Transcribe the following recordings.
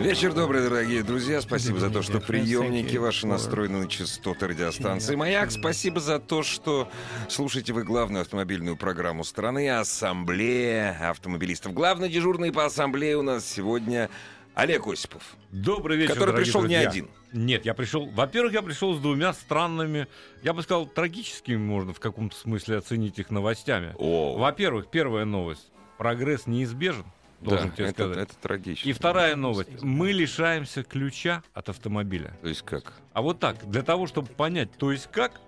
Вечер добрый, дорогие друзья. Спасибо за то, что приемники ваши настроены на частоты радиостанции «Маяк». Спасибо за то, что слушаете вы главную автомобильную программу страны «Ассамблея автомобилистов». Главный дежурный по ассамблее у нас сегодня Олег Осипов. Добрый вечер, Который пришел не друзья. один. Нет, я пришел... Во-первых, я пришел с двумя странными, я бы сказал, трагическими, можно в каком-то смысле оценить их новостями. Во-первых, первая новость. Прогресс неизбежен, должен да, тебе это, сказать. это трагично. И вторая новость. Мы лишаемся ключа от автомобиля. То есть как? А вот так, для того, чтобы понять, то есть как,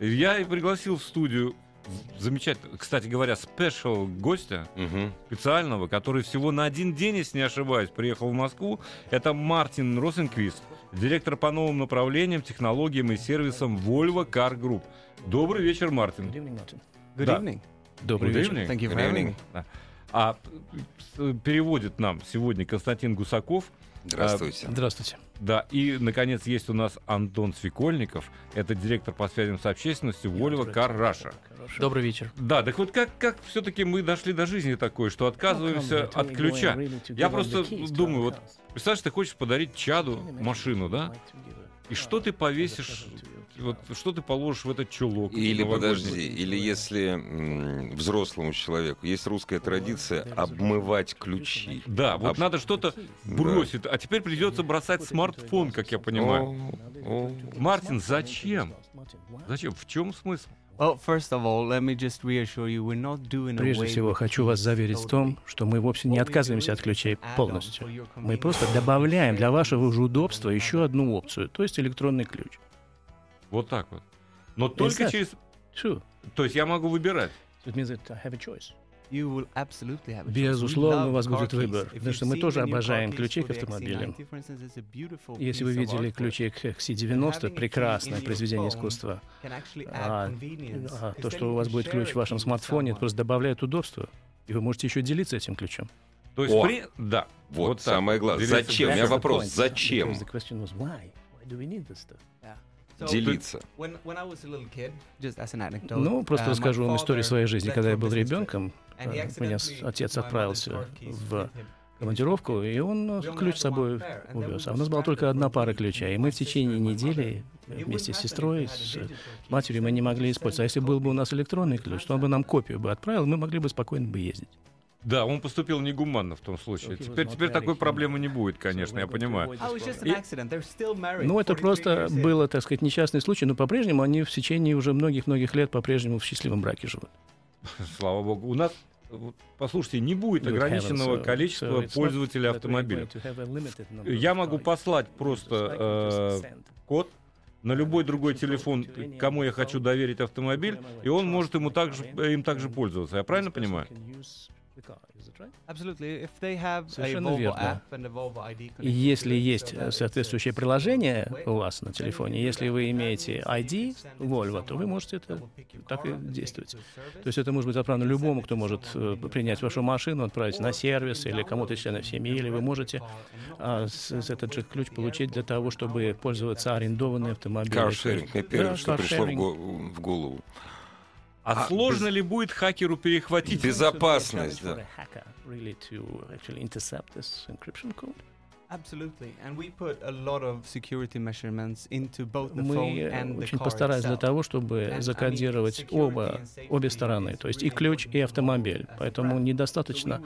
я и пригласил в студию замечательно, кстати говоря, спешл гостя, Мгм. специального, который всего на один день, если не ошибаюсь, приехал в Москву. Это Мартин Росенквист, директор по новым направлениям, технологиям и сервисам Volvo Car Group. Добрый вечер, Мартин. Good Да. evening. Добрый вечер. Thank you for Good having me. А э, переводит нам сегодня Константин Гусаков. Здравствуйте. Здравствуйте. Да, и, наконец, есть у нас Антон Свекольников. Это директор по связям с общественностью Volvo Car Russia. Добрый вечер. Да, так вот как, как все-таки мы дошли до жизни такой, что отказываемся от ключа? Я просто думаю, вот представляешь, ты хочешь подарить чаду машину, да? И что ты повесишь, вот что ты положишь в этот чулок? Или подожди, или если м, взрослому человеку есть русская традиция обмывать ключи. Да, вот Об- надо что-то бросить. А теперь придется бросать смартфон, как я понимаю. О, о. Мартин, зачем? Зачем? В чем смысл? Прежде всего, хочу вас заверить в том, что мы вовсе не отказываемся от ключей полностью. Мы просто добавляем для вашего же удобства еще одну опцию, то есть электронный ключ. Вот так вот. Но только через... Sure. То есть я могу выбирать. It means that I have a choice. You will absolutely have a choice. Безусловно, у вас будет выбор, потому что мы тоже обожаем ключи к автомобилям. XC90, for instance, it's a beautiful Если вы видели ключи к XC90, прекрасное произведение искусства. А, а то, что у вас будет ключ в вашем смартфоне, это просто добавляет удобства. И вы можете еще делиться этим ключом. То есть, О, при... да. Вот, так. самое главное. Зачем? У меня вопрос. Зачем Делиться? Ну, просто uh, расскажу вам историю своей жизни. Когда я был ребенком, э, меня отец отправился в командировку, и он э, ключ с собой увез. А у нас была только одна пара ключей, и мы в течение недели э, вместе с сестрой, с матерью мы не могли использовать. А если был бы у нас электронный ключ, то он бы нам копию бы отправил, мы могли бы спокойно бы ездить. Да, он поступил негуманно в том случае. Теперь, теперь такой проблемы не будет, конечно, я понимаю. Oh, И-. Ну, это 43 просто было, так сказать, несчастный случай, но по-прежнему они в течение уже многих-многих лет по-прежнему в счастливом браке живут. Слава богу. У нас, послушайте, не будет ограниченного количества пользователей автомобиля. Я могу послать просто э, код на любой другой телефон, кому я хочу доверить автомобиль, и он может ему также, им также пользоваться. Я правильно понимаю? The car, is it right? Absolutely. If they have a Совершенно Volvo верно. app and a Volvo ID если есть соответствующее uh, приложение у вас на телефоне, если вы имеете ID Volvo, то вы можете это так и действовать. То есть это может быть отправлено любому, кто может э, принять вашу машину, отправить на сервис или кому-то из членов семьи, или вы можете а, с- с этот же ключ получить для того, чтобы пользоваться арендованным автомобилем. Каршеринг. Мне первое, Да, что пришло в голову. А, А, сложно без- ли будет хакеру перехватить? Безопасность, да. Absolutely. And we put a lot of security measurements into both the Мы phone э, and the очень car постарались для того, чтобы закодировать оба, обе стороны, то есть и ключ, и автомобиль. Поэтому недостаточно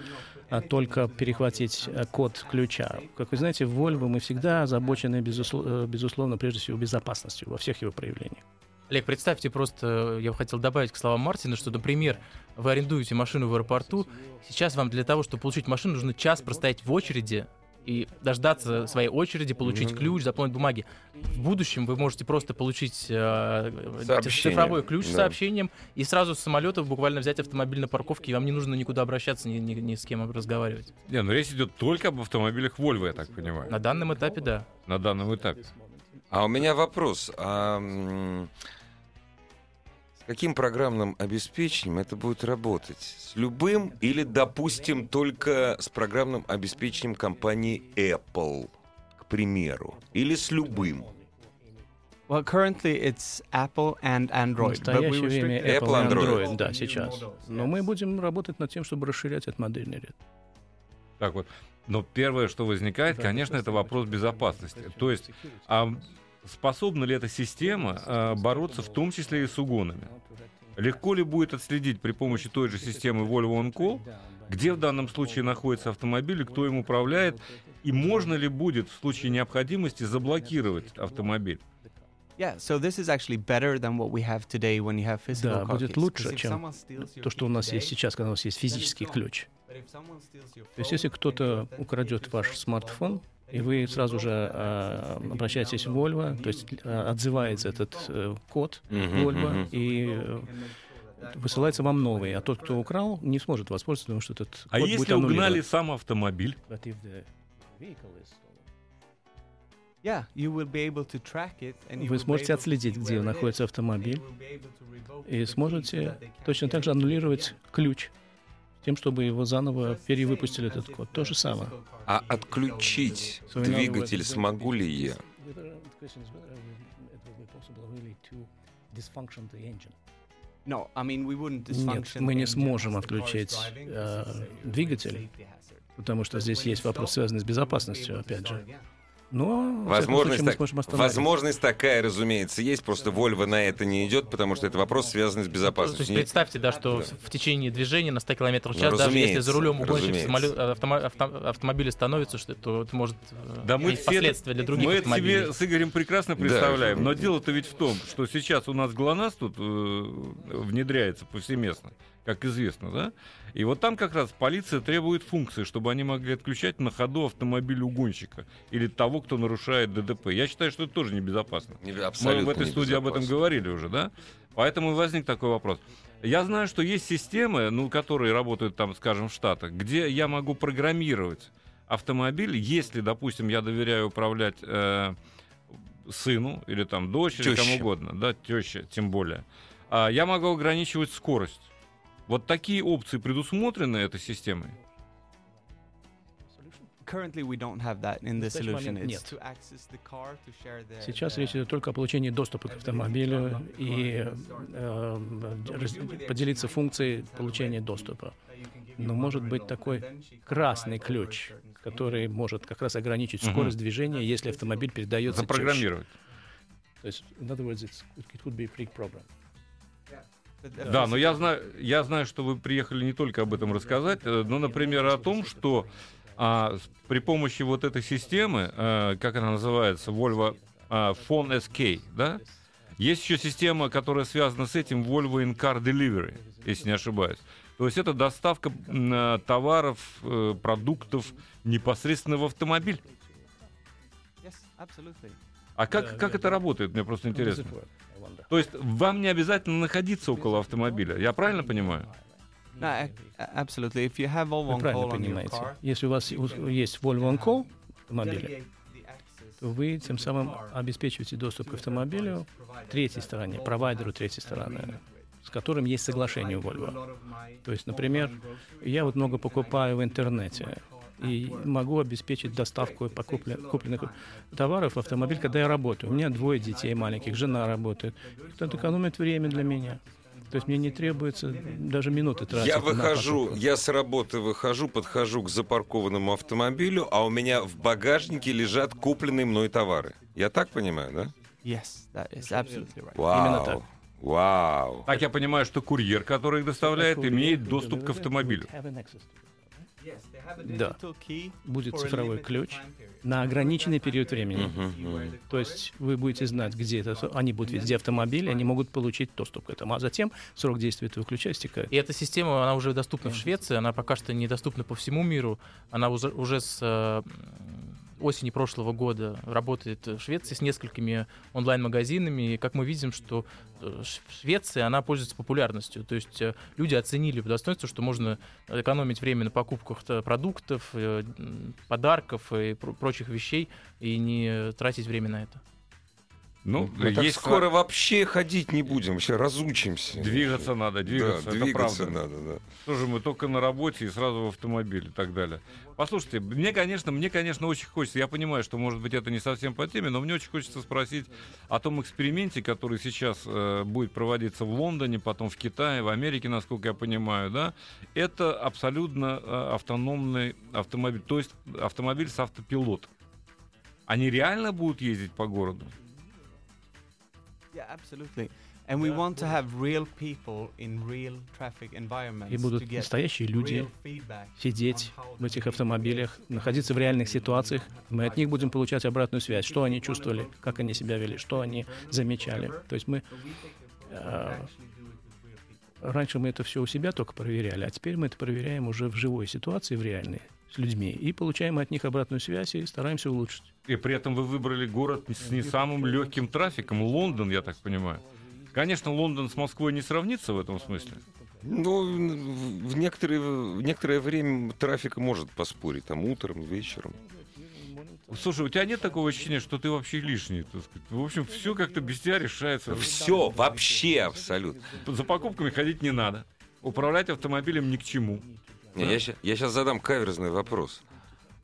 а, только перехватить а, код ключа. Как вы знаете, в Volvo мы всегда озабочены, э, безусловно, прежде всего, безопасностью во всех его проявлениях. Олег, представьте просто, я бы хотел добавить к словам Мартина, что, например, вы арендуете машину в аэропорту, сейчас вам для того, чтобы получить машину, нужно час простоять в очереди и дождаться своей очереди, получить ключ, заполнить бумаги. В будущем вы можете просто получить э, Сообщение, цифровой ключ с да. сообщением и сразу с самолета буквально взять автомобиль на парковке, и вам не нужно никуда обращаться, ни, ни- ни с кем разговаривать. Не, ну речь идет только об автомобилях Volvo, я так понимаю, На данном этапе, да. на данном этапе. А у меня вопрос. А, с каким программным обеспечением это будет работать? С любым или, допустим, только с программным обеспечением компании Apple, к примеру? Или с любым? Well, currently it's Apple and В Android. we настоящее время Apple и Android. Android, да, сейчас. Но мы будем работать над тем, чтобы расширять этот модельный ряд. Так вот. Но первое, что возникает, конечно, это вопрос безопасности. То есть, а способна ли эта система а, бороться в том числе и с угонами? Легко ли будет отследить при помощи той же системы Volvo On Call, где в данном случае находится автомобиль и кто им управляет, и можно ли будет в случае необходимости заблокировать автомобиль? Да, будет лучше, чем То, что у нас есть сейчас, когда у нас есть физический ключ. То есть, если кто-то украдет ваш смартфон, и вы сразу же а, обращаетесь в Volvo, то есть а, отзывается этот э, код Мгм, Volvo мгм. и э, высылается вам новый, а тот, кто украл, не сможет воспользоваться, потому что этот А код если будет угнали сам автомобиль? Вы will be сможете able to отследить, где находится автомобиль, you will be able to revoke и сможете точно так же аннулировать ключ, тем, чтобы его заново перевыпустили этот код. То же самое. А отключить двигатель смогу ли я? We wouldn't Нет, мы не сможем отключить э, двигатель, потому что здесь есть вопрос, связанный с безопасностью, опять же. Но, Возможность, мы так- возможность такая, разумеется, есть, просто Volvo на это не идет, потому что это вопрос, связанный с То есть безопасностью. Не- представьте, да, что в- в течение движения на 100 км в Ну, час, даже если за рулем угонщик самолет, автома- авто- автомобиля становится, что, то это может э, Да мы все это- последствия для других Мы это автомобилей. себе с Игорем прекрасно Да. представляем. Но дело-то ведь в том, что сейчас у нас ГЛОНАСС тут э, внедряется повсеместно, как известно, да? И вот там как раз полиция требует функции, чтобы они могли отключать на ходу автомобиль угонщика или того, кто нарушает ДДП. Я считаю, что это тоже небезопасно. Не- Мы абсолютно в этой студии об этом говорили уже, да? Поэтому возник такой вопрос. Я знаю, что есть системы, ну, которые работают там, скажем, в Штатах, где я могу программировать автомобиль, если, допустим, я доверяю управлять э, сыну или там дочери, Тёще. кому угодно, да, теща, тем более. А я могу ограничивать скорость. Вот такие опции предусмотрены этой системой? Нет. Сейчас речь идет только о получении доступа к автомобилю и э, раз- поделиться функцией получения доступа. Но может быть такой красный ключ, который может как раз ограничить скорость движения, если автомобиль передается. Запрограммировать. То есть, in other words, it's, it could be the- the Да, но я знаю, я знаю, что вы приехали не только об этом рассказать, э, но, например, о том, что а, при помощи вот этой системы, э, как она называется, Volvo а, Phone SK, да, есть еще система, которая связана с этим Volvo In-Car Delivery, если не ошибаюсь. То есть это доставка э, товаров, э, продуктов непосредственно в автомобиль. А как, как это работает, мне просто интересно. То есть вам не обязательно находиться около автомобиля, я правильно понимаю? No, a- a- absolutely. If you have all Вы правильно call on your понимаете. car, Если у вас есть Volvo On Call access то вы тем самым обеспечиваете доступ к автомобилю третьей стороне, провайдеру третьей стороны, с которым есть соглашение у Volvo. То есть, например, я вот много покупаю в интернете и могу обеспечить доставку купленных товаров в автомобиль, когда я работаю. У меня двое детей маленьких, жена работает. Это экономит время для меня. То есть мне не требуется даже минуты тратить. Я выхожу, я с работы выхожу, подхожу к запаркованному автомобилю, а у меня в багажнике лежат купленные мной товары. Я так понимаю, да? yes, that is absolutely right. Вау. так. Вау. Так я понимаю, что курьер, который их доставляет, имеет доступ к автомобилю. Да. Будет цифровой ключ на ограниченный период времени. Мгм. То есть вы будете знать, где это, они будут видеть, где автомобиль, и они могут получить доступ к этому. А затем срок действия этого ключа истекает. И эта система, она уже доступна в Швеции, она пока что недоступна по всему миру. Она уже, уже с, э, осени прошлого года работает в Швеции с несколькими онлайн-магазинами. И как мы видим, что э, Швеция, она пользуется популярностью. То есть э, люди оценили по достоинству, что можно экономить время на покупках продуктов, подарков и прочих вещей и не тратить время на это. Ну, Мы есть скоро вообще ходить не будем, вообще разучимся. Двигаться надо, двигаться, да, это двигаться правда. надо, да. Что же мы только на работе и сразу в автомобиле и так далее. Послушайте, мне, конечно, мне, конечно, очень хочется, я понимаю, что, может быть, это не совсем по теме, но мне очень хочется спросить о том эксперименте, который сейчас э, будет проводиться в Лондоне, потом в Китае, в Америке, насколько я понимаю, да. Это абсолютно э, автономный автомобиль, то есть автомобиль с автопилотом. Они реально будут ездить по городу? Yeah, absolutely. And we want to have real people in real traffic environments И будут настоящие люди сидеть в этих автомобилях, находиться в реальных ситуациях. Мы от них будем получать обратную связь, что они чувствовали, как они себя вели, что они замечали. То есть мы э, раньше мы это все у себя только проверяли, а теперь мы это проверяем уже в живой ситуации, в реальной с людьми и получаем от них обратную связь и стараемся улучшить. И при этом вы выбрали город с не самым легким трафиком, Лондон, я так понимаю. Конечно, Лондон с Москвой не сравнится в этом смысле. Ну, в некоторое, в некоторое время трафик может поспорить, там, утром, вечером. Слушай, у тебя нет такого ощущения, что ты вообще лишний? Так сказать? В общем, все как-то без тебя решается. Все, вообще абсолютно. За покупками ходить не надо. Управлять автомобилем ни к чему. Не, я, я сейчас задам каверзный вопрос.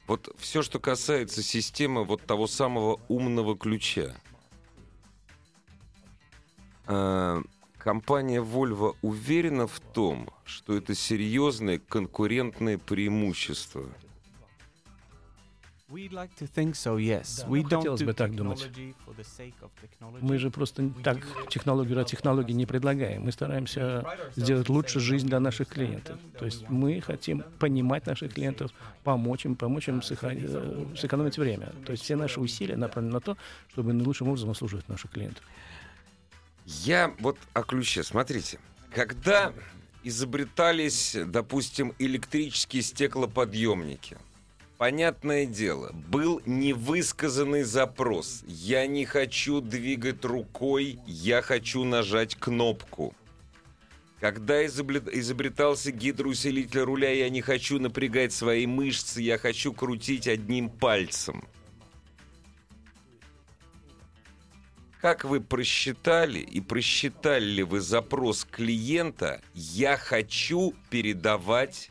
Вот все, что касается системы вот того самого умного ключа. Э, компания Volvo уверена в том, что это серьезное конкурентное преимущество – Хотелось бы так думать. Мы же просто так технологию ради технологии не предлагаем. Мы стараемся сделать лучше жизнь для наших клиентов. То есть мы хотим понимать наших клиентов, помочь им, помочь им э, сэкономить время. То есть все наши усилия направлены на то, чтобы наилучшим образом обслуживать наших клиентов. Я вот о ключе. Смотрите, когда изобретались, допустим, электрические стеклоподъемники – Понятное дело, был невысказанный запрос. Я не хочу двигать рукой, я хочу нажать кнопку. Когда изобретался гидроусилитель руля, я не хочу напрягать свои мышцы, я хочу крутить одним пальцем. Как вы просчитали и просчитали ли вы запрос клиента «Я хочу передавать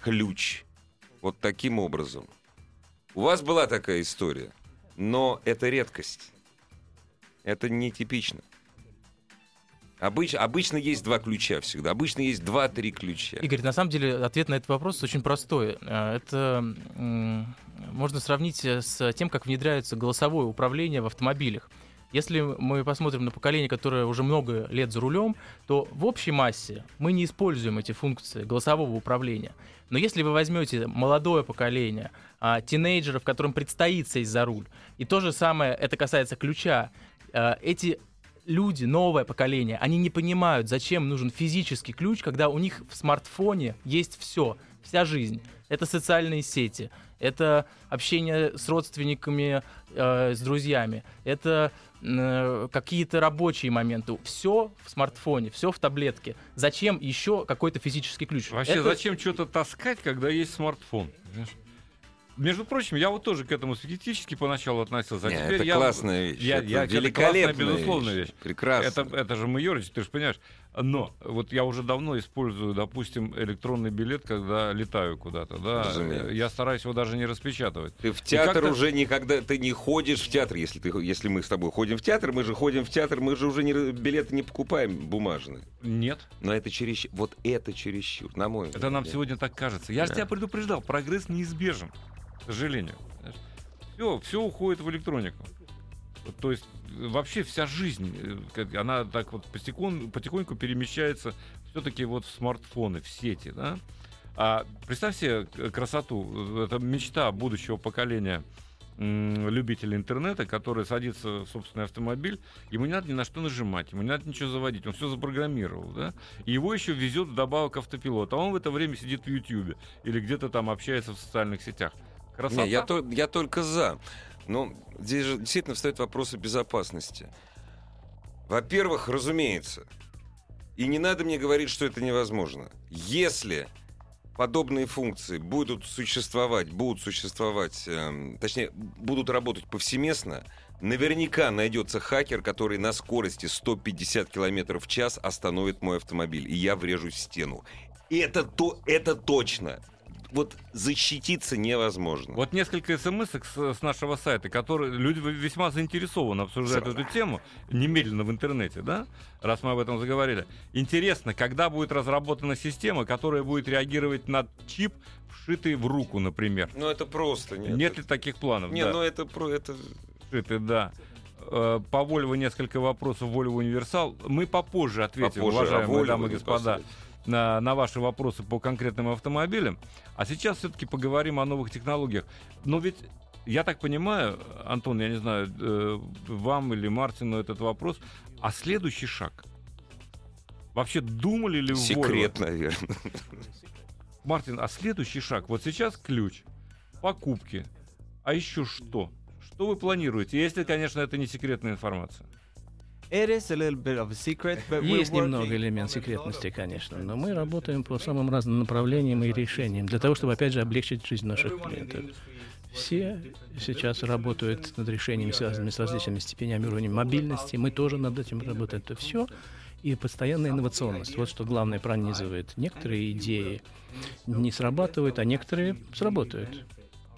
ключ»? Вот таким образом. У вас была такая история, но это редкость. Это нетипично. Обыч, обычно есть два ключа всегда. Обычно есть два-три ключа. Игорь, на самом деле ответ на этот вопрос очень простой. Э, это можно сравнить с тем, как внедряется голосовое управление в автомобилях. Если мы посмотрим на поколение, которое уже много лет за рулем, то в общей массе мы не используем эти функции голосового управления. Но если вы возьмете молодое поколение, а, тинейджеров, которым предстоит сесть за руль, и то же самое, это касается ключа, а, эти люди, новое поколение, они не понимают, зачем нужен физический ключ, когда у них в смартфоне есть все, вся жизнь. Это социальные сети, это общение с родственниками, э, с друзьями, это какие-то рабочие моменты. Все в смартфоне, все в таблетке. Зачем еще какой-то физический ключ? Вообще, это... зачем что-то таскать, когда есть смартфон? Между прочим, я вот тоже к этому скептически поначалу относился. А Нет, теперь это я, классная вещь. Я, это я, великолепная, это классная, безусловная вещь. вещь. Прекрасно. Это, это же майорич, ты же понимаешь. Но вот я уже давно использую, допустим, электронный билет, когда летаю куда-то, да. Разумеется. Я стараюсь его даже не распечатывать. Ты в театр уже никогда, ты не ходишь в театр, если ты, если мы с тобой ходим в театр, мы же ходим в театр, мы же уже не, билеты не покупаем бумажные. Нет. Но это чересчур, вот это чересчур, на мой взгляд. Это нам сегодня так кажется. Я да. же тебя предупреждал, прогресс неизбежен к сожалению. Все, все уходит в электронику. То есть вообще вся жизнь, э, она так вот потихоньку, потихоньку перемещается все-таки вот в смартфоны, в сети, да? А представь себе красоту, это мечта будущего поколения любителя интернета, который садится в собственный автомобиль, ему не надо ни на что нажимать, ему не надо ничего заводить, он все запрограммировал, да, и его еще везет вдобавок автопилот, а он в это время сидит в Ютьюбе или где-то там общается в социальных сетях. Красота. Не, я, я только за. Но здесь же действительно встают вопросы безопасности. Во-первых, разумеется, и не надо мне говорить, что это невозможно. Если подобные функции будут существовать, будут существовать, эм, точнее, будут работать повсеместно, наверняка найдется хакер, который на скорости 150 км в час остановит мой автомобиль, и я врежусь в стену. Это, то, это точно вот защититься невозможно. Вот несколько смс с, с нашего сайта, которые люди весьма заинтересованно обсуждают эту тему немедленно в интернете, да, раз мы об этом заговорили. Интересно, когда будет разработана система, которая будет реагировать на чип, вшитый в руку, например. Ну это просто нет. Нет ли таких планов? Не, да. ну это про это. Вшитый, да э, по Volvo несколько вопросов Volvo Универсал. Мы попозже ответим, попозже, уважаемые а дамы и господа. Спасибо на, на ваши вопросы по конкретным автомобилям. А сейчас все-таки поговорим о новых технологиях. Но ведь я так понимаю, Антон, я не знаю, э, вам или Мартину этот вопрос, а следующий шаг? Вообще думали ли вы? Секрет, Volvo? наверное. Мартин, а следующий шаг? Вот сейчас ключ, покупки, а еще что? Что вы планируете, если, конечно, это не секретная информация? Есть немного элемент секретности, конечно, но мы работаем по самым разным направлениям и решениям, для того, чтобы, опять же, облегчить жизнь наших клиентов. Все сейчас работают над решениями, связанными с различными степенями уровня мобильности. Мы тоже над этим работаем. Это все и постоянная инновационность. Вот что главное пронизывает. Некоторые идеи не срабатывают, а некоторые сработают.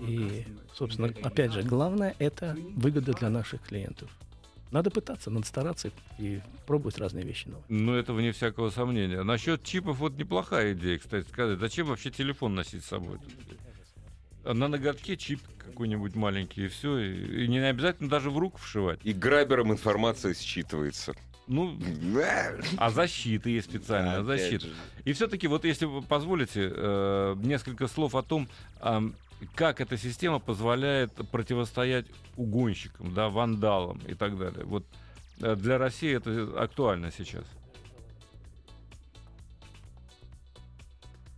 И, собственно, опять же, главное — это выгода для наших клиентов. Надо пытаться, надо стараться и пробовать разные вещи новые. Ну, это вне всякого сомнения. Насчет чипов вот неплохая идея, кстати сказать. Зачем вообще телефон носить с собой? На ноготке чип какой-нибудь маленький, и все. И, и не обязательно даже в руку вшивать. И грабером информация считывается. Ну, а защита есть специальная, защита. И все-таки, вот если вы позволите, э, несколько слов о том, э, как эта система позволяет противостоять угонщикам, да, вандалам и так далее. Вот э, для России это актуально сейчас.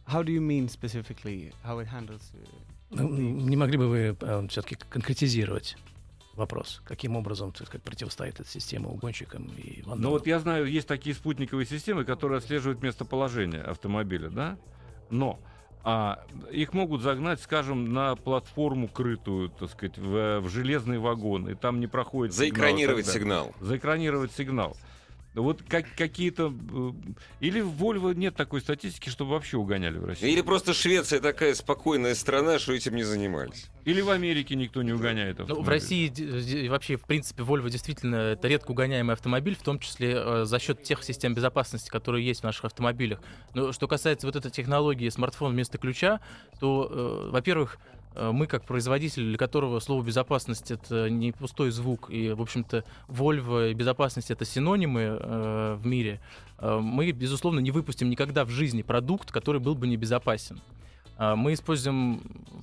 How do you mean specifically how it handles? Ну, не могли бы вы э, все-таки конкретизировать вопрос, каким образом, так сказать, противостоит эта система угонщикам и вандалам? Ну вот я знаю, есть такие спутниковые системы, которые отслеживают местоположение автомобиля, да, но а их могут загнать, скажем, на платформу крытую, так сказать, в, в железный вагон, и там не проходит Заэкранировать сигнал. сигнал. Заэкранировать сигнал. Вот как, какие-то... Э, или в Вольво нет такой статистики, чтобы вообще угоняли в России. Или просто Швеция такая спокойная страна, что этим не занимались. Или в Америке никто не угоняет автомобиль. Ну, в России вообще, в принципе, Volvo действительно это редко угоняемый автомобиль, в том числе э, за счет тех систем безопасности, которые есть в наших автомобилях. Но что касается вот этой технологии смартфон вместо ключа, то, э, во-первых, мы, как производитель, для которого слово безопасность это не пустой звук, и, в общем-то, Volvo и безопасность это синонимы э, в мире, э, мы, безусловно, не выпустим никогда в жизни продукт, который был бы небезопасен. Э, мы используем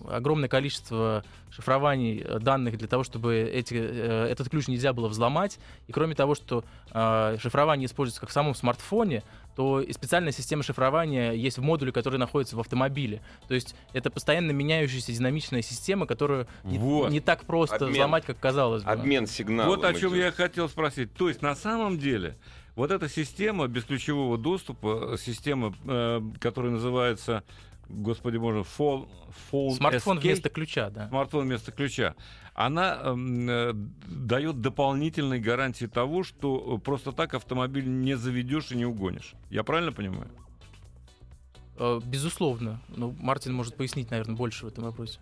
огромное количество шифрований э, данных для того, чтобы эти, этот ключ нельзя было взломать. И кроме того, что шифрование используется как в самом смартфоне, то и специальная система шифрования есть в модуле, который находится в автомобиле. То есть это постоянно меняющаяся динамичная система, которую вот. не, не так просто Обмен. взломать, как казалось бы. Обмен сигналом. Вот о чем идет. я хотел спросить. То есть на самом деле вот эта система бесключевого доступа, система, э, которая называется господи боже, Fall, Fold Смартфон SK, вместо ключа, да. Смартфон вместо ключа. Она эм, э, дает дополнительные гарантии того, что просто так автомобиль не заведешь и не угонишь. Я правильно понимаю? Э, безусловно. Ну, Мартин может пояснить, наверное, больше в этом вопросе.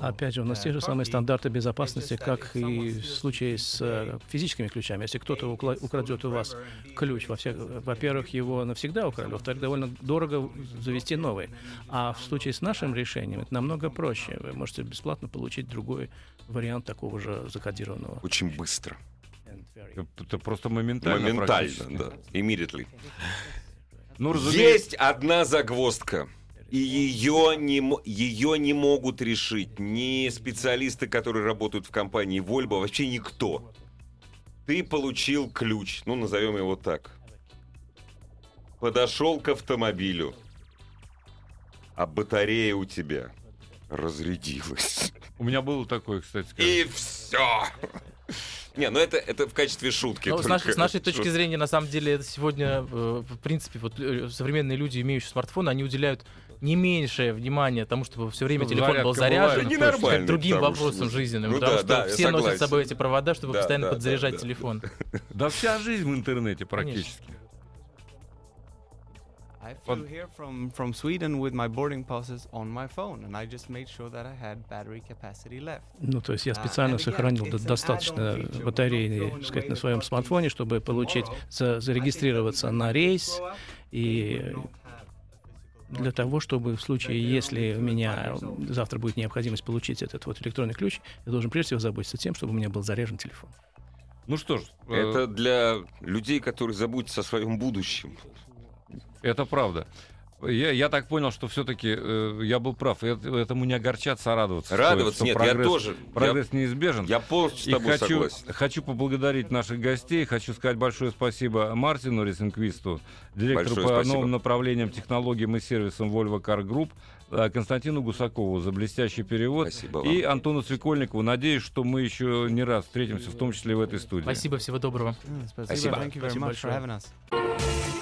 Опять же, у нас те же самые стандарты безопасности, как и в случае с uh, физическими ключами. Если кто-то украдет у вас ключ, во-первых, его навсегда украли, во-вторых, довольно дорого завести новый. А в случае с нашим решением это намного проще. Вы можете бесплатно получить другой вариант такого же закодированного. Очень быстро. Это просто моментально. Моментально, да. Immediately. Ну, разумеется... Есть одна загвоздка. И ее не, ее не могут решить ни специалисты, которые работают в компании Volvo, вообще никто. Ты получил ключ, ну назовем его так. Подошел к автомобилю. а батарея у тебя разрядилась. У меня было такое, кстати. И все. Не, ну это, это в качестве шутки. Ну, с, нашей, с нашей точки зрения, на самом деле, это сегодня, э, в принципе, вот э, современные люди, имеющие смартфон, они уделяют не меньшее внимание тому, чтобы все время Чтобы телефон был зарядка заряжен, это чем ненормально, другим потому что- вопросам жизненным, Ну потому да, что да, все носят с собой эти провода, чтобы Да, постоянно да, да, подзаряжать да. телефон. Да вся жизнь в интернете практически. I flew here from, from Sweden with my boarding passes on my phone, and I just made sure that I had battery capacity left. Ну, то есть я А, специально сохранил достаточно батареи, We're так сказать, на своем смартфоне, чтобы получить, зарегистрироваться на рейс и для того, чтобы в случае, если у меня завтра будет необходимость получить этот вот электронный ключ, я должен прежде всего заботиться тем, чтобы у меня был заряжен телефон. Ну что ж, э, Это для людей, которые заботятся о своем будущем. Это правда. Я, я так понял, что все-таки я был прав. Это- этому не огорчаться, а радоваться. Радоваться стоит, нет, что я прогресс, тоже. Прогресс неизбежен. Я полностью с тобой хочу, согласен. хочу поблагодарить наших гостей. Хочу сказать большое спасибо Мартину Ресенквисту, директору Большое по спасибо. новым направлениям, технологиям и сервисам Volvo Car Group, э, Константину Гусакову за блестящий перевод Спасибо вам. и Антону Свекольникову. Надеюсь, что мы еще не раз встретимся, в том числе и в этой студии. Спасибо, всего доброго. Mm, Спасибо. Thank you very Спасибо much for большое. having us.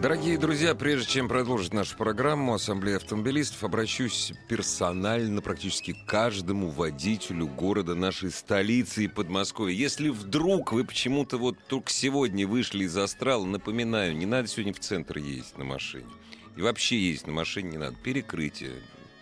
Дорогие друзья, прежде чем продолжить нашу программу Ассамблея автомобилистов, обращусь персонально практически каждому водителю города нашей столицы и Подмосковья. Если вдруг вы почему-то вот только сегодня вышли из астрала, напоминаю, не надо сегодня в центр ездить на машине. И вообще ездить на машине не надо. Перекрытие.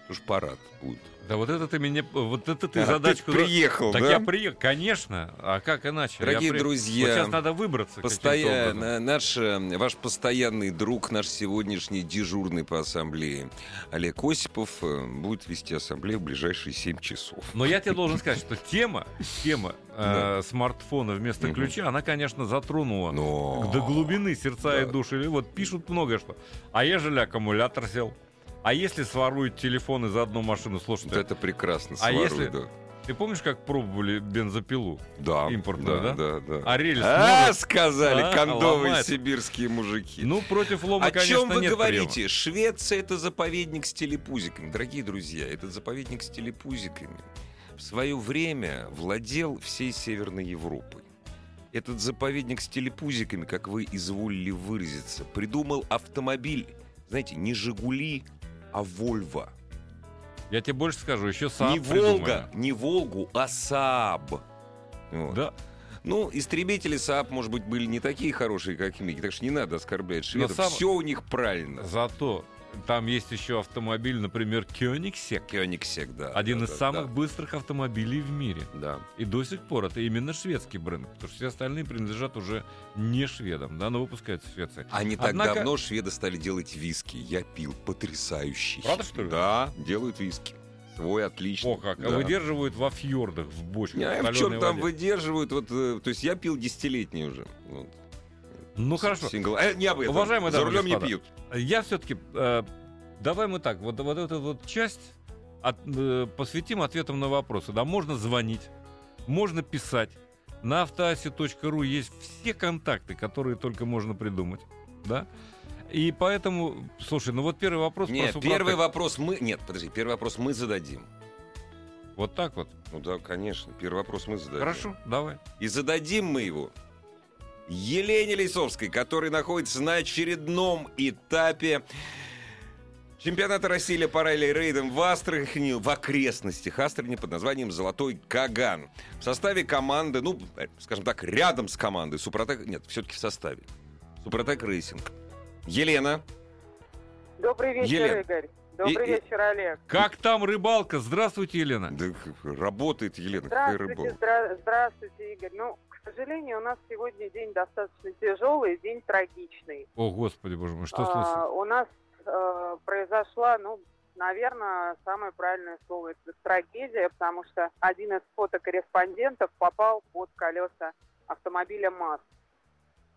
Уж парад будет. Да вот это ты меня, вот это ты А, ты задачку... приехал, Так да? я приехал, конечно. А как иначе? Дорогие при- друзья, Вот сейчас надо выбраться. Постоянно наш, э, ваш постоянный друг, наш сегодняшний дежурный по ассамблее Олег Осипов э, будет вести ассамблею в ближайшие 7 часов. Но я тебе должен сказать, что тема, тема э, смартфона вместо ключа, она, конечно, затронула до глубины сердца и души. Вот пишут многое что. А ежели аккумулятор сел? А если своруют телефоны за одну машину? Слушай, Вот это прекрасно. А своруй, если- да. ты помнишь, как пробовали бензопилу? Да, импортную, да? Да, да. А рельс А, может? сказали А, кондовые ломает. сибирские мужики. Ну, против лома, О конечно, чем вы нет говорите? приема. Швеция это заповедник с телепузиками. Дорогие друзья, этот заповедник с телепузиками в свое время владел всей Северной Европой. Этот заповедник с телепузиками, как вы изволили выразиться, придумал автомобиль. Знаете, не «Жигули», а «Вольво». Я тебе больше скажу, еще сам не «Волга», не «Волгу», а «Сааб». Вот. Да. Ну, истребители СААП, может быть, были не такие хорошие, как Миги, так что не надо оскорблять шведов. сам- Все у них правильно. Зато там есть еще автомобиль, например, Кёнигсек. Кёнигсек, да. Один да, из да, самых быстрых автомобилей в мире. Да. И до сих пор это именно шведский бренд, потому что все остальные принадлежат уже не шведам, да, но выпускаются в Швеции. А не так Однако- давно шведы стали делать виски. Я пил потрясающий. Правда, что ли? Да, делают виски. Свой отличный. О, как, да. а выдерживают во фьордах, в бочках. Не знаю, в чем там воде. выдерживают. Вот, э, то есть я пил десятилетний уже. Вот. Ну хорошо. Сингл. Э, не об этом. Уважаемые За дамы рулем не господа, пьют. Я все-таки... давай мы так, вот, вот эту вот часть от- э, посвятим ответам на вопросы. Да, можно звонить, можно писать. На автоасе.ру есть все контакты, которые только можно придумать. Да? И поэтому, слушай, ну вот первый вопрос Нет, первый вопрос мы... Нет, подожди, первый вопрос мы зададим. Вот так вот. Ну да, конечно, первый вопрос мы зададим. Хорошо, давай. И зададим мы его Елене Лисовской, которая находится на очередном этапе чемпионата России по ралли-рейдам в Астрахани, в окрестностях Астрахани под названием «Золотой Каган». В составе команды, ну, э, скажем так, рядом с командой Супротек... Нет, все-таки в составе. Супротек Рейсинг. Елена, Добрый вечер, Елена. Игорь. Добрый И- вечер, Олег. Как там рыбалка? Здравствуйте, Елена. да, работает Елена, какая Здравствуйте, рыба. здра- здравствуйте, Игорь. Ну, к сожалению, у нас сегодня день достаточно тяжелый, день трагичный. О, господи, боже мой, что А, случилось? у нас э, произошла, ну, наверное, самое правильное слово это трагедия, потому что один из фотокорреспондентов попал под колеса автомобиля МАЗ.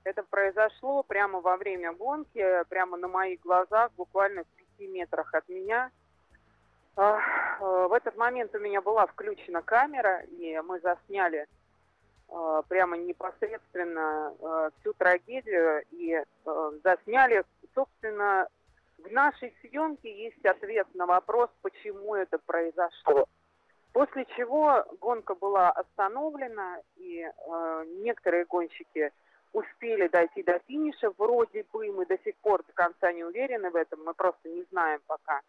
Это произошло прямо во время гонки, прямо на моих глазах, буквально в пяти метрах от меня. А, э, в этот момент у меня была включена камера, и мы засняли прямо непосредственно э, всю трагедию и засняли, собственно, в нашей съемке есть ответ на вопрос, почему это произошло. После чего гонка была остановлена, и э, некоторые гонщики успели дойти до финиша. Вроде бы мы до сих пор до конца не уверены в этом, мы просто не знаем пока.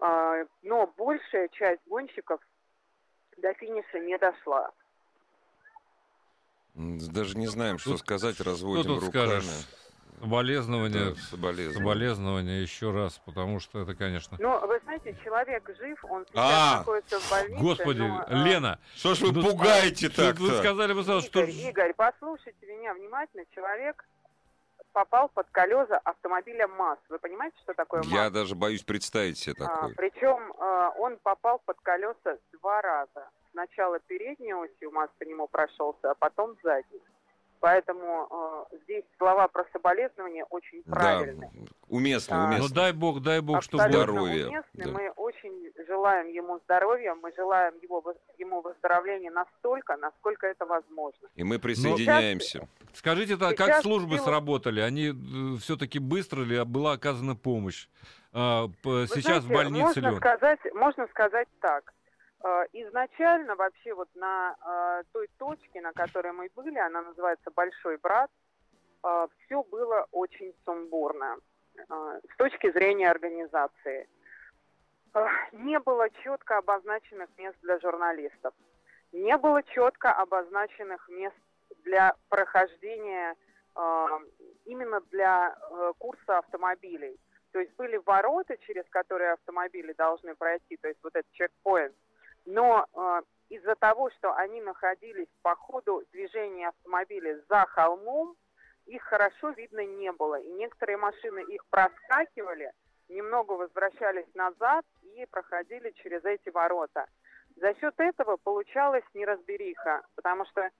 Э, но большая часть гонщиков до финиша не дошла. Даже не знаем, что сказать, разводим что тут руками. Скажешь? Соболезнования, Да, соболезнования. соболезнования еще раз, потому что это, конечно... Но вы знаете, человек жив, он сейчас А, находится в больнице. Господи, но, э, Лена, Что ж вы ну, пугаете что Вы так-то? сказали бы сразу, что... Игорь, Игорь, послушайте меня внимательно. Человек попал под колеса автомобиля МАЗ. Вы понимаете, что такое МАЗ? Я даже боюсь представить себе А, такое. причем а, он попал под колеса два раза. Сначала передней осью МАЗ по нему прошелся, а потом задней. Поэтому а, здесь слова про соболезнования очень Да, правильные. уместно, Да. Ну уместно. дай бог, дай бог, чтобы... Здоровья, уместны. да. Мы очень желаем ему здоровья, мы желаем его, ему выздоровления настолько, насколько это возможно. И мы присоединяемся. Скажите, так, как Сейчас службы дело- сработали? Они все-таки быстро ли была оказана помощь? А, сейчас в знаете, больнице ли можно он? сказать, можно сказать так. Э, Изначально вообще вот на э, той точке, на которой мы были, она называется Большой Брат, все было очень сумбурно с точки зрения организации. Не было четко обозначенных мест для журналистов. Не было четко обозначенных мест для прохождения именно для курса автомобилей. То есть были ворота, через которые автомобили должны пройти, то есть вот этот чекпоинт. Но э, из-за того, что они находились по ходу движения автомобиля за холмом, их хорошо видно не было. И некоторые машины их проскакивали, немного возвращались назад и проходили через эти ворота. За счет этого получалась неразбериха, потому что, э,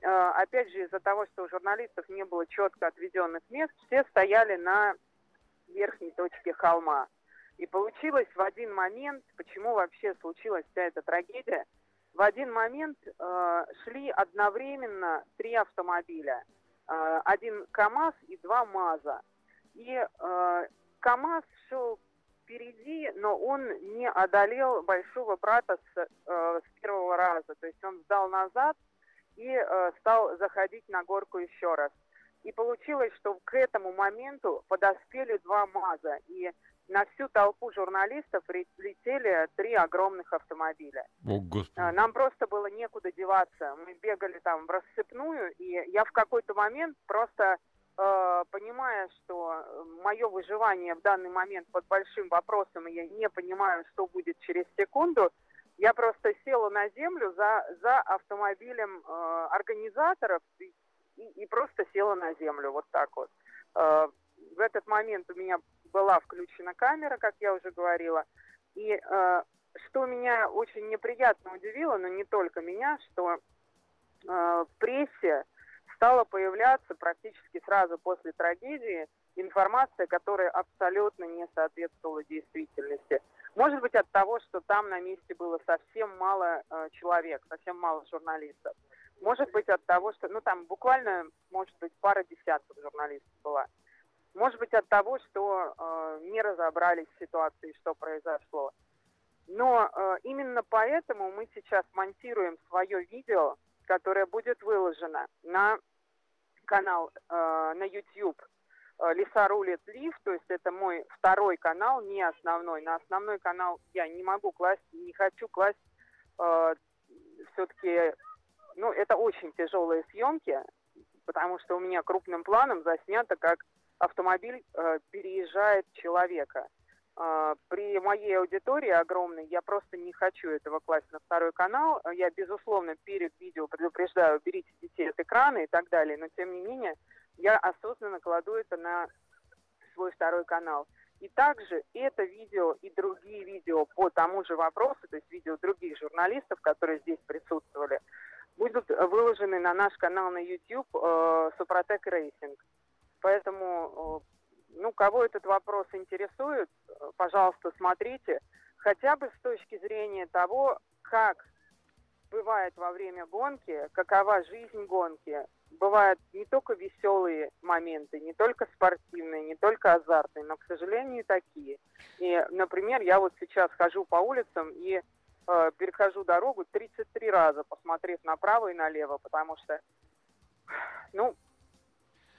опять же, из-за того, что у журналистов не было четко отведенных мест, все стояли на верхней точке холма. И получилось в один момент, почему вообще случилась вся эта трагедия, в один момент э, шли одновременно три автомобиля. Э, один КАМАЗ и два МАЗа. И э, КАМАЗ шел впереди, но он не одолел большого брата с, э, с первого раза. То есть он сдал назад и э, стал заходить на горку еще раз. И получилось, что к этому моменту подоспели два МАЗа. И на всю толпу журналистов ре- летели три огромных автомобиля. О, Господи. А, Нам просто было некуда деваться. Мы бегали там в рассыпную, и я в какой-то момент просто э, понимая, что мое выживание в данный момент под большим вопросом, и я не понимаю, что будет через секунду, я просто села на землю за, за автомобилем э, организаторов и, и- и просто села на землю, вот так вот. Э, в этот момент у меня была включена камера, как я уже говорила, и э, что меня очень неприятно удивило, но не только меня, что э, в прессе стала появляться практически сразу после трагедии информация, которая абсолютно не соответствовала действительности. Может быть от того, что там на месте было совсем мало э, человек, совсем мало журналистов. Может быть от того, что, ну там буквально, может быть, пара десятков журналистов была. Может быть от того, что э, не разобрались в ситуации, что произошло. Но э, именно поэтому мы сейчас монтируем свое видео, которое будет выложено на канал э, на YouTube э, Лиса рулит лифт, то есть это мой второй канал, не основной. На основной канал я не могу класть, не хочу класть э, все-таки, ну, это очень тяжелые съемки, потому что у меня крупным планом заснято, как автомобиль э, переезжает человека. Э, при моей аудитории огромной я просто не хочу этого класть на второй канал. Я, безусловно, перед видео предупреждаю, берите детей от экрана и так далее, но тем не менее я осознанно кладу это на свой второй канал. И также это видео и другие видео по тому же вопросу, то есть видео других журналистов, которые здесь присутствовали, будут выложены на наш канал на YouTube э, Супротек Рейсинг. Поэтому, э, ну, кого этот вопрос интересует, э, пожалуйста, смотрите. Хотя бы с точки зрения того, как бывает во время гонки, какова жизнь гонки. Бывают не только веселые моменты, не только спортивные, не только азартные, но, к сожалению, такие. И, например, я вот сейчас хожу по улицам и э, перехожу дорогу 33 раза, посмотрев направо и налево, потому что, ну,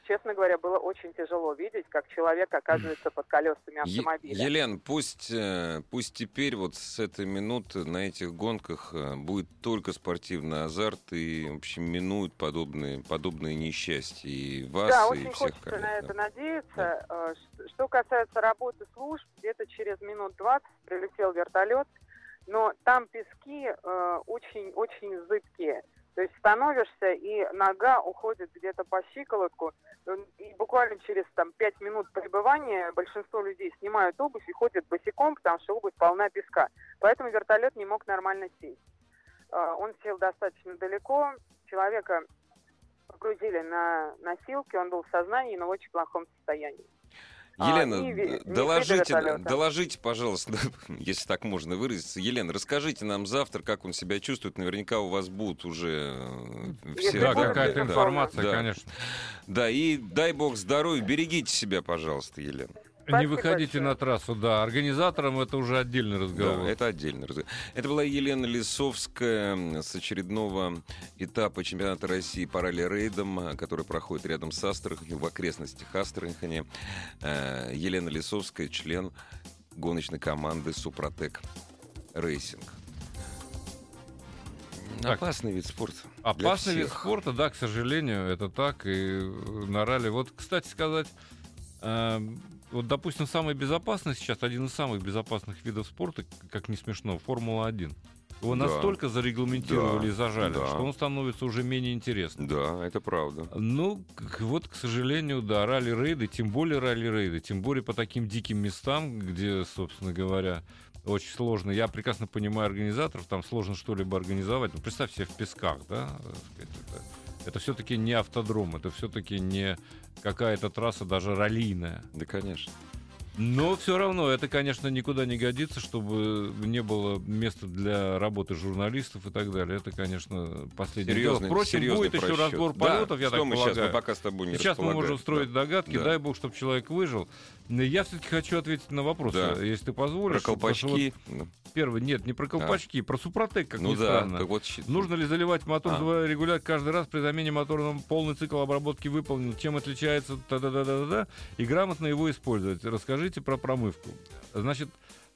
честно говоря, было очень тяжело видеть, как человек оказывается под колесами автомобиля. Елен, пусть, э, пусть теперь вот с этой минуты на этих гонках э, будет только спортивный азарт и, в общем, минуют подобные, подобные несчастья и вас, да, и очень всех хочется коллег. на да. это надеяться. Э, Что касается работы служб, где-то через минут 20 прилетел вертолет, но там пески очень-очень зыбкие. То есть становишься, и нога уходит где-то по щиколотку, и буквально через там, 5 минут пребывания большинство людей снимают обувь и ходят босиком, потому что обувь полна песка. Поэтому вертолет не мог нормально сесть. А, Он сел достаточно далеко, человека погрузили на носилки, он был в сознании, но в очень плохом состоянии. А, Елена, и ви- д- не доложите, доложите, пожалуйста, если так можно выразиться. Елена, расскажите нам завтра, как он себя чувствует. Наверняка у вас будут уже э, все... Да, какая-то информация, Да. конечно. Да, и дай бог здоровья, берегите себя, пожалуйста, Елена. Не Спасибо выходите большое. на трассу, да. Организаторам это уже отдельный разговор. Да, это отдельно. разговор. Это была Елена Лисовская с очередного этапа чемпионата России по ралли-рейдам, который проходит рядом с Астраханью, в окрестностях Астрахани. Э, Елена Лисовская, член гоночной команды «Супротек Рейсинг». Так. Опасный вид спорта. Опасный вид спорта, да, к сожалению, это так. И на ралли. Вот, кстати сказать, э, вот, допустим, самый безопасный сейчас, один из самых безопасных видов спорта, как не смешно, Формула-1. Его Да. настолько зарегламентировали Да, и зажали, да. что он становится уже менее интересным. Да, это правда. Ну, вот, к сожалению, да, ралли-рейды, тем более ралли-рейды, тем более по таким диким местам, где, собственно говоря, очень сложно. Я прекрасно понимаю организаторов, там сложно что-либо организовать. Ну, представь себе в песках, да, так сказать, это, это все-таки не автодром, это все-таки не какая-то трасса даже раллийная. Да, конечно. Но все равно это, конечно, никуда не годится, чтобы не было места для работы журналистов и так далее. Это, конечно, последнее дело. Серьезный, Впрочем, серьезный будет еще просчет. разбор Да, полетов, я что так мы сейчас, полагаю. мы пока с тобой не Сейчас мы можем строить Да. догадки, Да. дай бог, чтобы человек выжил. Я все-таки хочу ответить на вопросы, Да. если ты Про позволишь. что колпачки. Ну, вот первый, нет, не про колпачки, про супротек, как ну ни да, странно. вот Нужно ли заливать мотор А. а. регулятор каждый раз при замене мотора? Полный цикл обработки выполнен. Чем отличается? Та-да-да-да-да. И грамотно его использовать. Расскажите про промывку. Значит,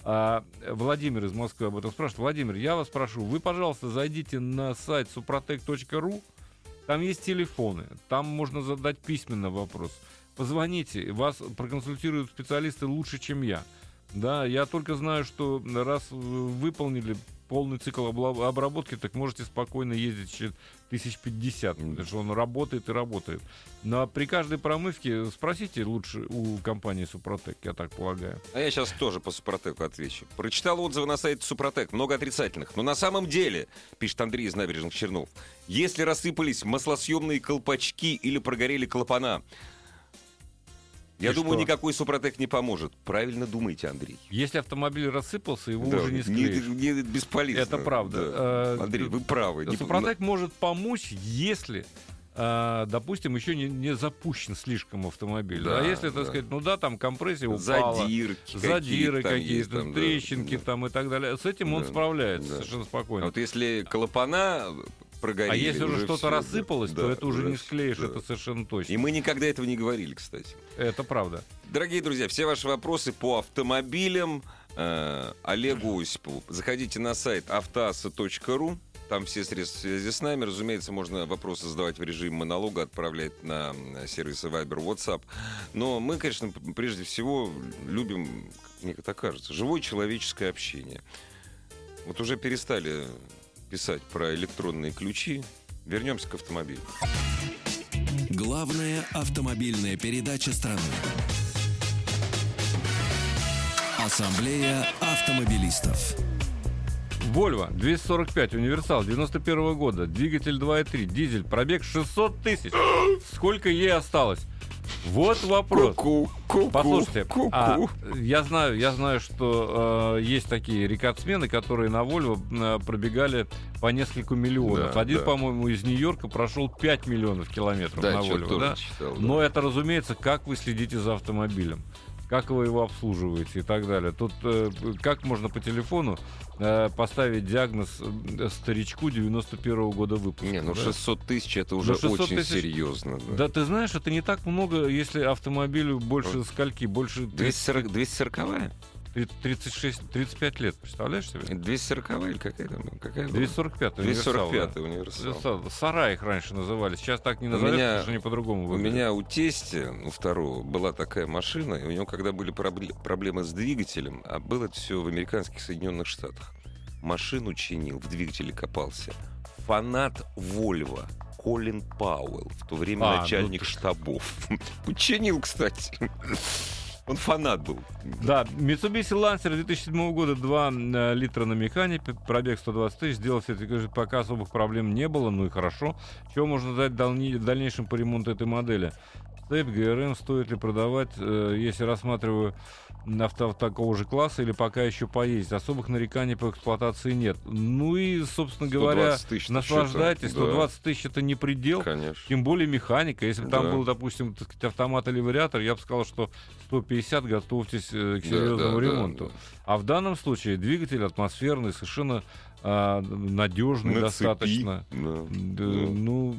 а, Владимир из Москвы об этом спрашивает. Владимир, я вас прошу, вы, пожалуйста, зайдите на сайт suprotec.ru. Там есть телефоны. Там можно задать письменно вопрос. Позвоните, вас проконсультируют специалисты лучше, чем я. Да, я только знаю, что раз вы выполнили полный цикл обработки, так можете спокойно ездить тысяч пятьдесят, потому что он работает и работает. Но при каждой промывке спросите лучше у компании Супротек, я так полагаю. А я сейчас тоже по Супротеку отвечу. Прочитал отзывы на сайте Супротек, много отрицательных. Но на самом деле, пишет Андрей из набережных Чернов, если рассыпались маслосъемные колпачки или прогорели клапана, я И думаю, что? никакой Супротек не поможет. Правильно думаете, Андрей. Если автомобиль рассыпался, его Да, уже не склеишь. не- не- бесполезно. Это правда. Да. Э, Андрей, вы правы. Не- Супротек может помочь, если, э, допустим, еще не, не запущен слишком автомобиль. Да, а если, так да. сказать, ну да, там компрессия упала, Задирки задиры какие-то, там, да, трещинки да. там и так далее. С этим он Да, справляется да. совершенно А спокойно. вот если клапана прогорели... а если уже что-то рассыпалось, да, то да, это уже не всё, склеишь, да. это совершенно точно. И мы никогда этого не говорили, кстати. Это правда. Дорогие друзья, все ваши вопросы по автомобилям э, Олегу Осипову. Заходите на сайт автоаса.ру. Там все средства связи с нами. Разумеется, можно вопросы задавать в режиме монолога, отправлять на э, сервисы Viber, WhatsApp. Но мы, конечно, прежде всего любим, как мне так кажется, живое человеческое общение. Вот уже перестали писать про электронные ключи. Вернемся к автомобилю. Главная автомобильная передача страны. Ассамблея автомобилистов. Volvo 245, универсал 91 года, двигатель 2.3, дизель, пробег 600 тысяч. Сколько ей осталось? Вот вопрос. Ку-ку, ку-ку, Послушайте, ку-ку. а, я знаю, я знаю, что э, есть такие рекордсмены, которые на Volvo э, пробегали по несколько миллионов. Да, Один, да. по-моему, из Нью-Йорка прошел 5 миллионов километров Да, на тоже Да? читал, да. Но это, разумеется, как вы следите за автомобилем. Как вы его обслуживаете и так далее. Тут э, как можно по телефону э, поставить диагноз э, старичку 91 года выпуска? Не, ну да? 600 тысяч это уже 600 очень тысяч- серьезно. Да. Да ты знаешь, это не так много, если автомобилю больше скольки, больше 240, 240 36, 35 лет, представляешь себе? 240 или какая там? Какая была? 245 245 универсал. универсал. да. Сарай их раньше называли, сейчас так не У назовут, меня- потому что они по-другому У выглядят. меня у тестя, у второго, была такая машина, и у него, когда были пробле- проблемы с двигателем, а было это все в американских Соединенных Штатах, машину чинил, в двигателе копался фанат Вольво Колин Пауэлл, в то время А, ну начальник ты- штабов. Чинил, кстати. Он фанат был. Да, Mitsubishi Lancer 2007 года 2 литра на механике, пробег 120 тысяч, сделал все это, пока особых проблем не было, ну и хорошо. Чего можно дать в дальнейшем по ремонту этой модели? Цепь, ГРМ, стоит ли продавать, э, если рассматриваю авто такого же класса или пока еще поездить. Особых нареканий по эксплуатации нет. Ну и, собственно говоря, 120 тысяч, наслаждайтесь. что-то, да. 120 тысяч это не предел. Конечно. Тем более механика. Если бы там Да. был, допустим, так сказать, автомат или вариатор, я бы сказал, что 150 готовьтесь э, к Да, серьезному да, да, ремонту. да. А в данном случае двигатель атмосферный, совершенно а, надежный На достаточно. цепи, да. Да, Да. ну,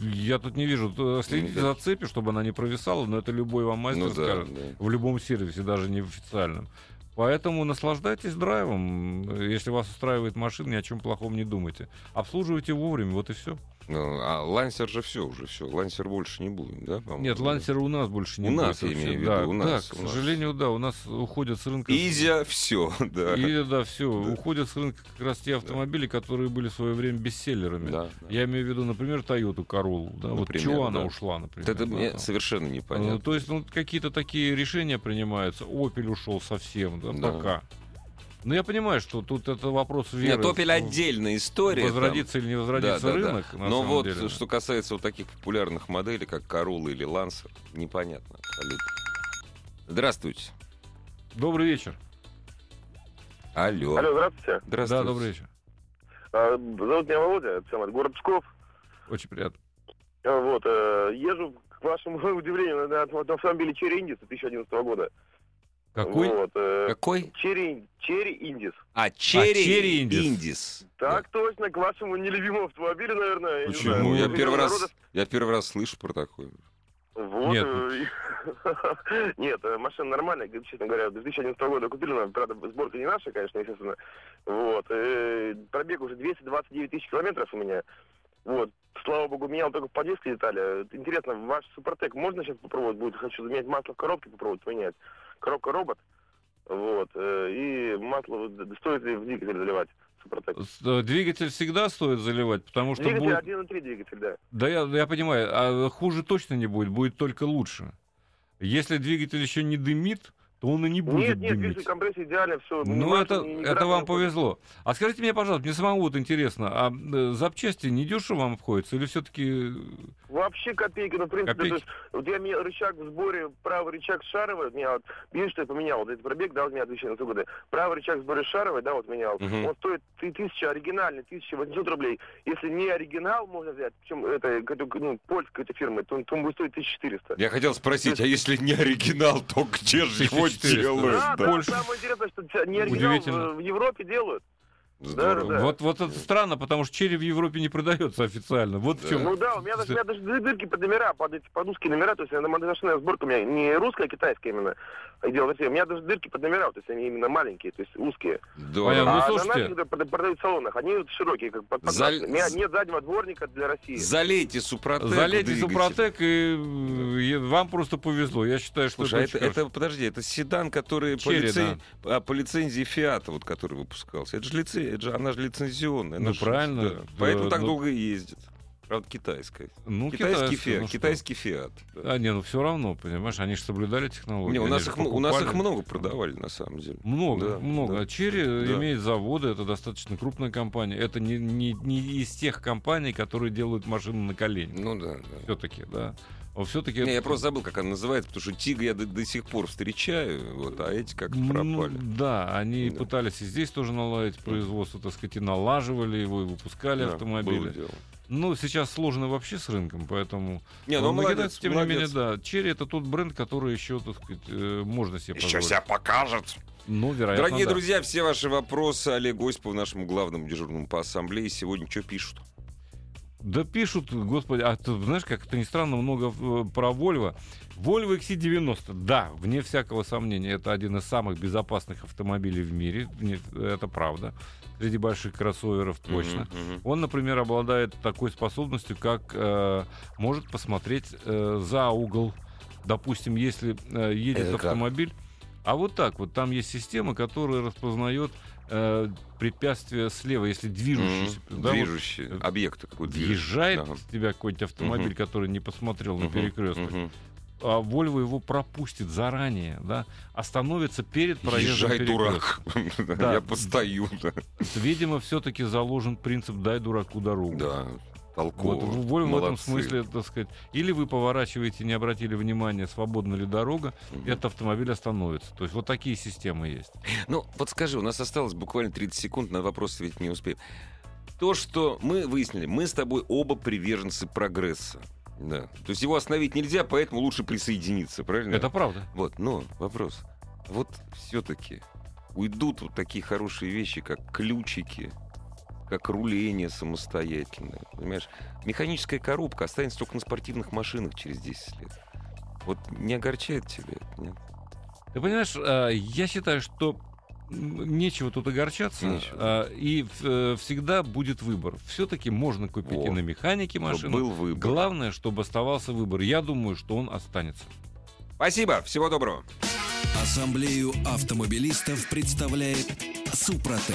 я тут не вижу. Т- Следите за цепью, чтобы она не провисала, но это любой вам мастер Ну да, скажет. да. В любом сервисе, даже не в официальном. Поэтому наслаждайтесь драйвом. Если вас устраивает машина, ни о чем плохом не думайте. Обслуживайте вовремя, вот и все. Ну, а Лансер же все уже, все. Лансер больше не будет, да? по-моему? Нет, лансера у нас больше не У будет. нас, я имею в виду, да, у да, нас, к у нас. сожалению, да, у нас уходят с рынка... Изя, все, да. И да, все, Да. уходят с рынка как раз те автомобили, которые были в свое время бестселлерами. Да, да. Я имею в виду, например, Toyota Corolla. Да, вот Например, чего она да. ушла, например. Это да, мне там. совершенно Ну, непонятно. то есть, ну, какие-то такие решения принимаются. Opel ушел совсем, да, Да. пока. Но я понимаю, что тут это вопрос веры. Нет, в- отдельная история. там. Возродится или не возродится Да, да, да. рынок, на Но вот деле. что касается вот таких популярных моделей, как Corolla или Lancer, непонятно абсолютно. Здравствуйте. Добрый вечер. Алло. Алло, здравствуйте. Здравствуйте. Да, добрый вечер. А, Зовут меня Володя, это город Псков. Очень приятно. А, Вот, э, езжу, к вашему удивлению, на, на автомобиле Чери Индис 2011 года. Какой? Вот, э, Какой? Чери, Чери Индис. А, Чери Чери Индис. Индис. Так точно, к вашему нелюбимому автомобилю, наверное. я не Почему? знаю, Я первый раз, народа- я первый раз слышу про такое. Вот. Нет. э, Нет, э, машина нормальная, честно говоря, 2011 года купили, но, правда, сборка не наша, конечно, естественно. Вот. э, Пробег уже 229 тысяч километров у меня. Вот. Слава богу, менял только подвески детали. Интересно, ваш Супротек можно сейчас попробовать будет? Хочу заменять масло в коробке, попробовать поменять. Коробка робот. Вот. э, И масло, стоит ли в двигатель заливать Супротек? Э, Двигатель всегда стоит заливать, потому что Двигатель будет... 1.3 двигатель, да. Да, я, я понимаю, а хуже точно не будет, будет только лучше. Если двигатель еще не дымит, то он и не будет Нет, нет, дымить. двигатель компрессия идеально, все. Ну, это, это вам повезло. А скажите мне, пожалуйста, мне самому вот интересно, а э, запчасти недешево вам обходятся или все-таки... Вообще копейки, ну, в принципе, Копейки. то есть, вот я мне рычаг в сборе, правый рычаг шаровый, меня вот, видишь, что я поменял, вот этот пробег, да, вот меня 2000 года, правый рычаг в сборе шаровый, да, вот менял, Мгм. он стоит 1000, оригинальный, 1800 рублей. Если не оригинал можно взять, причем это, ну, польская эта фирма, то, то он будет стоить 1400. Я хотел спросить, а если не оригинал, то где же его 1400, делают? Да, Да. да, Польша. самое интересное, что не оригинал Удивительно. в, в Европе делают. Здорово. Да. Вот, вот это странно, потому что черри в Европе не продается официально. Вот в Да. чем... Ну да, у меня, даже, у меня даже ды- дырки под номера, под эти под узкие номера, то есть это машинная сборка у меня не русская, а китайская именно. Дело в России. У меня даже дырки под номера, то есть они именно маленькие, то есть узкие. Здорово. Понятно. Ну, а слушайте. на наших, продают в салонах, они вот широкие, как под, наши. У меня нет заднего дворника для России. Залейте Супротек. Залейте двигатель. Супротек, и, вам просто повезло. Я считаю, что Слушай, а это, это, это, подожди, это седан, который по, Черри, лицен- а, по лицензии Фиата, вот, который выпускался. Это же, лице... это же она же лицензионная. она Ну, ж- правильно. да. Поэтому Да, так ну- долго и ездит. Правда, китайская. Ну, китайский фиат. ну китайский фиат. да. А, не, ну все равно, понимаешь, они же соблюдали технологии. Не, у нас, их, у нас их много продавали, на самом деле. Много, Да, много. да. А Черри Да. имеет заводы, это достаточно крупная компания. Это не, не, не из тех компаний, которые делают машины на колени. Ну да, да. Все-таки, да. все-таки Не, я просто забыл, как она называется, потому что тига я до, до сих пор встречаю, вот, а эти как-то Ну, пропали. да, они Да. пытались и здесь тоже наладить производство, так сказать, и налаживали его, и выпускали Да, было автомобили. дело. Ну, сейчас сложно вообще с рынком, поэтому... Не, ну Но молодец, тем молодец. не менее, да. Черри это тот бренд, который еще, так сказать, э, можно себе Еще позволить. себя покажет. Ну, вероятно, Дорогие да. друзья, все ваши вопросы Олегу Осипову, нашему главному дежурному по ассамблее, сегодня что пишут? Да пишут, господи, а ты знаешь, как это ни странно, много э, про Volvo. Volvo XC90, да, вне всякого сомнения, это один из самых безопасных автомобилей в мире, это правда, среди больших кроссоверов точно. Мгм, мгм. Он, например, обладает такой способностью, как э, может посмотреть э, за угол. Допустим, если э, едет Это как? автомобиль, а вот так вот, там есть система, которая распознает э, препятствие слева, если движущийся. Мгм. да, вот Движущий э, объект какой-то. въезжает Ага. в тебя какой-нибудь автомобиль, Мгм. который не посмотрел на Мгм, перекресток, мгм. а Volvo его пропустит заранее, да, остановится перед проездом Езжай, дурак. Да. Я постою. да. Видимо, все-таки заложен принцип «дай дураку дорогу». Да, Вот толково. в Volvo в этом смысле, так сказать, или вы поворачиваете, не обратили внимания, свободна ли дорога, и этот автомобиль остановится. То есть вот такие системы есть. Ну, вот скажи, у нас осталось буквально 30 секунд, на вопросы ведь не успеем. То, что мы выяснили, мы с тобой оба приверженцы прогресса. Да. То есть его остановить нельзя, поэтому лучше присоединиться, правильно? Это правда. Вот, но вопрос. Вот все-таки уйдут вот такие хорошие вещи, как ключики, как руление самостоятельное. Понимаешь? Механическая коробка останется только на спортивных машинах через 10 лет. Вот не огорчает тебя это, нет? Ты понимаешь, э, я считаю, что нечего тут огорчаться, Нечего. а, и э, всегда будет выбор. Все-таки можно купить Во. и на механике машину. был выбор. Главное, чтобы оставался выбор. Я думаю, что он останется. Спасибо, всего доброго. Ассамблею автомобилистов представляет Супротек.